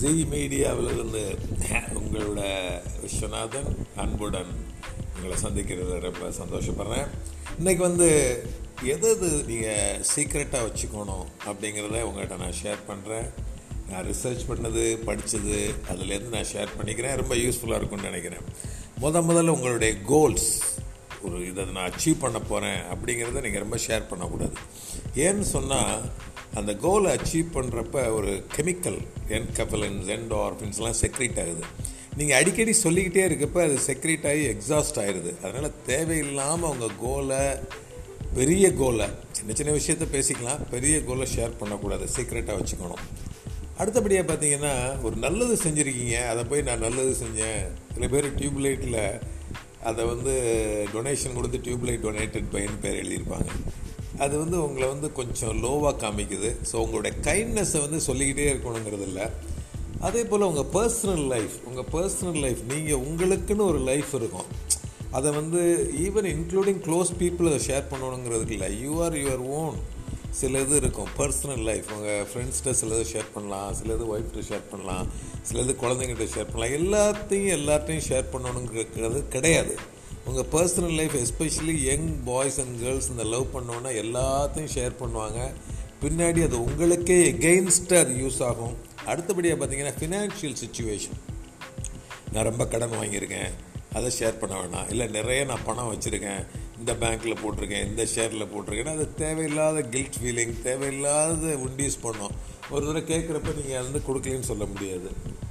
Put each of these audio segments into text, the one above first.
G மீடியாவிலிருந்து உங்களோட விஸ்வநாதன் அன்புடன் உங்களை சந்திக்கிறது ரொம்ப சந்தோஷப்படுறேன். இன்றைக்கி வந்து எது எது நீங்கள் சீக்ரெட்டாக வச்சுக்கணும் அப்படிங்கிறத உங்கள்கிட்ட நான் ஷேர் பண்ணுறேன் நான் ரிசர்ச் பண்ணது படித்தது அதுலேருந்து நான் ஷேர் பண்ணிக்கிறேன். ரொம்ப யூஸ்ஃபுல்லாக இருக்கும்னு நினைக்கிறேன். முத முதல்ல உங்களுடைய கோல்ஸ் ஒரு இதை நான் அச்சீவ் பண்ண போகிறேன் அப்படிங்கிறத நீங்கள் ரொம்ப ஷேர் பண்ணக்கூடாது. ஏன்னு சொன்னால் அந்த கோலை அச்சீவ் பண்ணுறப்ப ஒரு கெமிக்கல் என்கஃபலன்ஸ் என்டார்பின்ஸ்லாம் செக்ரேட் ஆகுது. நீங்கள் அடிக்கடி சொல்லிக்கிட்டே இருக்கப்ப அது செக்ரேட் ஆகி எக்ஸாஸ்ட் ஆயிடுது அதனால் தேவையில்லாமல் உங்கள் கோலை பெரிய கோலை சின்ன சின்ன விஷயத்த பேசிக்கலாம். பெரிய கோலை ஷேர் பண்ணக்கூடாது. சீக்ரெட்டாக வச்சுக்கணும். அடுத்தபடியாக பார்த்தீங்கன்னா ஒரு நல்லது செஞ்சுருக்கீங்க. அதை போய் நான் நல்லது செஞ்சேன். சில பேர் டியூப்லைட்டில் அதை வந்து டொனேஷன் கொடுத்து டியூப்லைட் டொனேட்டட் பையன் பேர் எழுதியிருப்பாங்க. அது வந்து உங்களை வந்து கொஞ்சம் லோவாக காமிக்குது. ஸோ உங்களுடைய கைண்ட்னஸை வந்து சொல்லிக்கிட்டே இருக்கணுங்கிறது இல்லை அதே போல் உங்கள் பர்சனல் லைஃப் உங்கள் பர்சனல் லைஃப் நீங்கள் உங்களுக்குன்னு ஒரு லைஃப் இருக்கும். அதை வந்து ஈவன் இன்க்ளூடிங் க்ளோஸ் பீப்புள் அதை ஷேர் பண்ணணுங்கிறதுக்கு இல்லை. யூ ஆர் யுவர் ஓன் சில இது இருக்கும். பர்சனல் லைஃப் உங்கள் ஃப்ரெண்ட்ஸ்கிட்ட சில இது ஷேர் பண்ணலாம். சில இது ஒய்ஃப்கிட்ட ஷேர் பண்ணலாம். சில இது குழந்தைங்கிட்ட ஷேர் பண்ணலாம். எல்லாத்தையும் எல்லாத்தையும் ஷேர் பண்ணணுங்கிறது கிடையாது. உங்கள் personal life especially young boys and girls இந்த லவ் பண்ணோன்னா எல்லாத்தையும் ஷேர் பண்ணுவாங்க. பின்னாடி அது உங்களுக்கே எகெயின்ஸ்டாக அது யூஸ் ஆகும். அடுத்தபடியாக பார்த்தீங்கன்னா ஃபினான்ஷியல் சுச்சுவேஷன் நான் ரொம்ப கடன் வாங்கியிருக்கேன். அதை ஷேர் பண்ண வேணாம். இல்லை நிறைய நான் பணம் வச்சுருக்கேன். இந்த பேங்க்கில் போட்டிருக்கேன் இந்த ஷேரில் போட்டிருக்கேன். அது தேவையில்லாத கில்ட் ஃபீலிங் தேவையில்லாத உண்டியூஸ் பண்ணோம். ஒரு தடவை கேட்குறப்ப நீங்கள் வந்து கொடுக்கலன்னு சொல்ல முடியாது.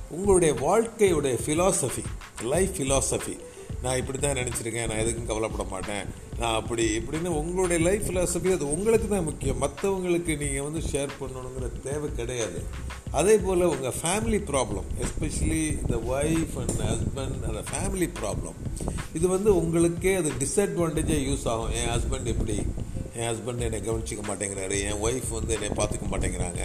உங்களுடைய வாழ்க்கையுடைய ஃபிலாசபி லைஃப் ஃபிலாசபி நான் இப்படி தான் நினச்சிருக்கேன் நான் எதுக்கும் கவலைப்பட மாட்டேன். நான் அப்படி இப்படின்னு உங்களுடைய லைஃப் ஃபிலாசபி அது உங்களுக்கு தான் முக்கியம். மற்றவங்களுக்கு நீங்கள் வந்து ஷேர் பண்ணணுங்கிற தேவை கிடையாது. அதே போல் உங்கள் ஃபேமிலி ப்ராப்ளம் எஸ்பெஷலி இந்த ஒய்ஃப் அண்ட் ஹஸ்பண்ட் அந்த ஃபேமிலி ப்ராப்ளம் இது வந்து உங்களுக்கே அது டிஸ்அட்வான்டேஜாக யூஸ் ஆகும். என் ஹஸ்பண்ட் எப்படி? என் ஹஸ்பண்ட் என்னை கவனிச்சிக்க மாட்டேங்கிறாரு. என் ஒய்ஃப் வந்து என்னை பார்த்துக்க மாட்டேங்கிறாங்க.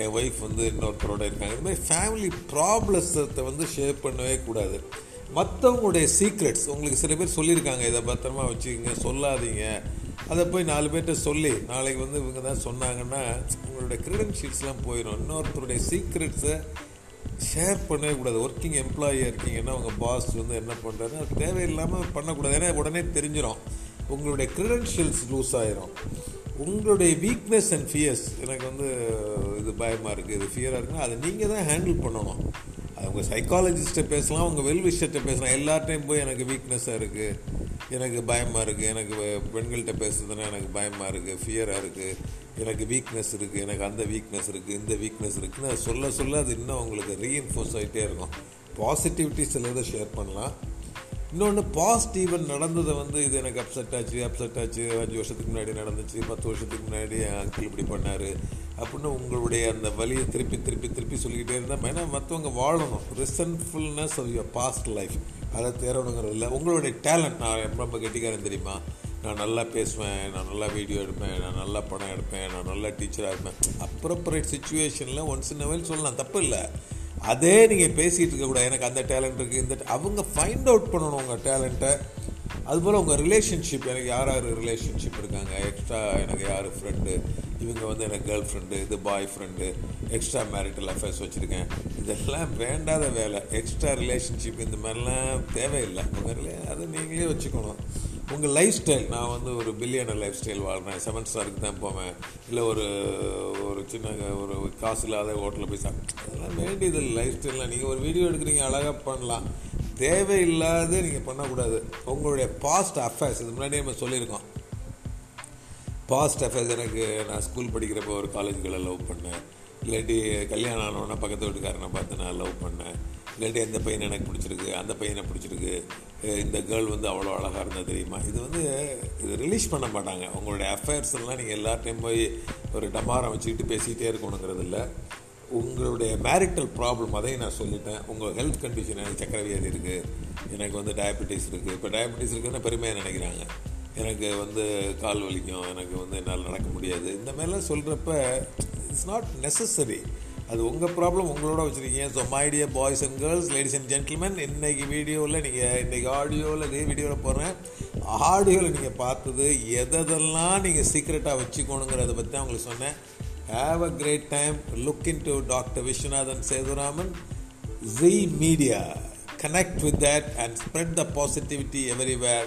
என் ஒய்ஃப் வந்து இன்னொருத்தரோட இருக்காங்க. இது மாதிரி ஃபேமிலி ப்ராப்ளத்தை வந்து ஷேர் பண்ணவே கூடாது. மற்றவங்களுடைய சீக்ரெட்ஸ் உங்களுக்கு சில பேர் சொல்லியிருக்காங்க இதை பத்திரமா வச்சுக்கோங்க சொல்லாதீங்க. அதை போய் நாலு பேர்கிட்ட சொல்லி நாளைக்கு வந்து இவங்க தான் சொன்னாங்கன்னா உங்களுடைய கிரெடென்ஷியல்ஸ்லாம் போயிடும் இன்னொருத்தருடைய சீக்ரெட்ஸை ஷேர் பண்ணவே கூடாது. ஒர்க்கிங் எம்ப்ளாயியாக இருக்கீங்கன்னா உங்கள் பாஸ் வந்து என்ன பண்ணுறாரு அது தேவையில்லாமல் பண்ணக்கூடாது. ஏன்னா உடனே தெரிஞ்சிடும் உங்களுடைய கிரெடென்ஷியல்ஸ் லூஸ் ஆயிரும். உங்களுடைய வீக்னஸ் அண்ட் ஃபியர்ஸ் எனக்கு வந்து இது பயமாக இருக்குது இது ஃபியராக இருக்குன்னா அதை நீங்கள் தான் ஹேண்டில் பண்ணணும். அவங்க சைக்காலஜிஸ்ட்டை பேசலாம் அவங்க வெல் விஷயத்தை பேசலாம். எல்லார்ட்டையும் போய் எனக்கு வீக்னஸாக இருக்குது எனக்கு பயமாக இருக்குது எனக்கு பெண்கள்கிட்ட பேசுறதுன்னா எனக்கு பயமாக இருக்குது ஃபியராக இருக்குது எனக்கு வீக்னஸ் இருக்குது எனக்கு அந்த வீக்னஸ் இருக்குது இந்த வீக்னஸ் இருக்குதுன்னு அதை சொல்ல சொல்ல அது இன்னும் உங்களுக்கு ரீஎன்ஃபோர்ஸ் ஆகிட்டே இருக்கும். பாசிட்டிவிட்டி சில இதை ஷேர் பண்ணலாம் இன்னொன்று பாஸ்ட் நடந்ததை வந்து இது எனக்கு அப்செட் ஆச்சு அப்செட் ஆச்சு. அஞ்சு வருஷத்துக்கு முன்னாடி நடந்துச்சு பத்து வருஷத்துக்கு முன்னாடி என் அங்கிள் இப்படி பண்ணார். அப்படின்னு உங்களுடைய அந்த வழியை திருப்பி திருப்பி திருப்பி சொல்லிக்கிட்டே இருந்தால் ஏன்னா மற்றவங்க வாழணும். Resentfulness of your past life அதை தேரணுங்கிறது இல்லை. உங்களுடைய டேலண்ட் நான் ரொம்ப கெட்டிக்காரன் தெரியுமா? நான் நல்லா பேசுவேன் நான் நல்லா வீடியோ எடுப்பேன் நான் நல்லா படம் எடுப்பேன் நான் நல்லா டீச்சராக இருப்பேன். அப்ரோப்ரேட் சுச்சுவேஷனில் ஒன்ஸ் இன் வெல் சொல்லலாம். தப்பு இல்லை. அதே நீங்கள் பேசிகிட்டு இருக்கக்கூடாது எனக்கு அந்த டேலண்ட் இருக்குது இந்த அவங்க ஃபைண்ட் அவுட் பண்ணணும் உங்கள் டேலண்ட்டை அதுபோல் உங்கள் ரிலேஷன்ஷிப் எனக்கு யார் யார் ரிலேஷன்ஷிப் இருக்காங்க? எக்ஸ்ட்ரா எனக்கு யார் ஃப்ரெண்டு இவங்க வந்து எனக்கு கேர்ள் ஃப்ரெண்டு இது boy friend extra marital affairs வச்சுருக்கேன். இதெல்லாம் வேண்டாத வேலை. எக்ஸ்ட்ரா ரிலேஷன்ஷிப் இந்த மாதிரிலாம் தேவையில்லை. உங்கள் அது அதை நீங்களே வச்சுக்கணும். உங்கள் லைஃப் ஸ்டைல் நான் வந்து ஒரு பில்லியனர் லைஃப் ஸ்டைல் வாழ்கிறேன் செவன் ஸ்டாருக்கு தான் போவேன். இல்லை ஒரு ஒரு சின்ன ஒரு காசு இல்லாத ஹோட்டலில் போய் சாப்பிட்டு அதெல்லாம் வேண்டியது லைஃப் ஸ்டைலில் நீங்கள் ஒரு வீடியோ எடுக்கிறீங்க அழகாக பண்ணலாம். தேவையில்லாத நீங்கள் பண்ணக்கூடாது. உங்களுடைய பாஸ்ட் அஃபேர்ஸ் இது முன்னாடி நம்ம சொல்லியிருக்கோம். பாஸ்ட் அஃபேர்ஸ் எனக்கு நான் ஸ்கூல் படிக்கிறப்போ ஒரு காலேஜ்களை லவ் பண்ணேன். இல்லாட்டி கல்யாணம் ஆனவொன்னே பக்கத்து வீட்டுக்காரனை பார்த்து நான் லவ் பண்ணேன். இல்லாட்டி எந்த பையனை எனக்கு பிடிச்சிருக்கு அந்த பையனை பிடிச்சிருக்கு. இந்த கேர்ள் வந்து அவ்வளோ அழகாக இருந்தால் தெரியுமா? இது வந்து இது ரிலீஸ் பண்ண மாட்டாங்க. உங்களுடைய அஃபேர்ஸ் எல்லாம் நீங்கள் எல்லார்ட்டையும் போய் ஒரு டமாரம் வச்சுக்கிட்டு பேசிக்கிட்டே இருக்கணுங்கிறது இல்லை. உங்களுடைய மேரிட்டல் ப்ராப்ளம் அதையும் நான் சொல்லிட்டேன். உங்கள் ஹெல்த் கண்டிஷன் எனக்கு சக்கரை வியாதி இருக்குது எனக்கு வந்து டயபெட்டிஸ் இருக்குது இப்போ டயபெட்டிஸ் இருக்குதுன்னு பெருமையாக நினைக்கிறாங்க. எனக்கு வந்து கால் வலிக்கும் எனக்கு வந்து என்னால் நடக்க முடியாது. இந்த மாதிரிலாம் சொல்கிறப்ப இட்ஸ் நாட் நெசசரி அது உங்கள் ப்ராப்ளம் உங்களோட வச்சுருக்கீங்க. So my dear boys and girls ladies and gentlemen இன்னைக்கு வீடியோவில் நீங்கள் இன்றைக்கி ஆடியோவில் இதே வீடியோவில் போடுறேன். ஆடியோவில் நீங்கள் பார்த்தது எதெல்லாம் நீங்கள் சீக்ரெட்டாக வச்சுக்கணுங்கிறத பற்றி தான் உங்களுக்கு சொன்னேன். Have a great time. Look into doctor Viswanathan Sethuraman Z media connect with that and spread the positivity everywhere.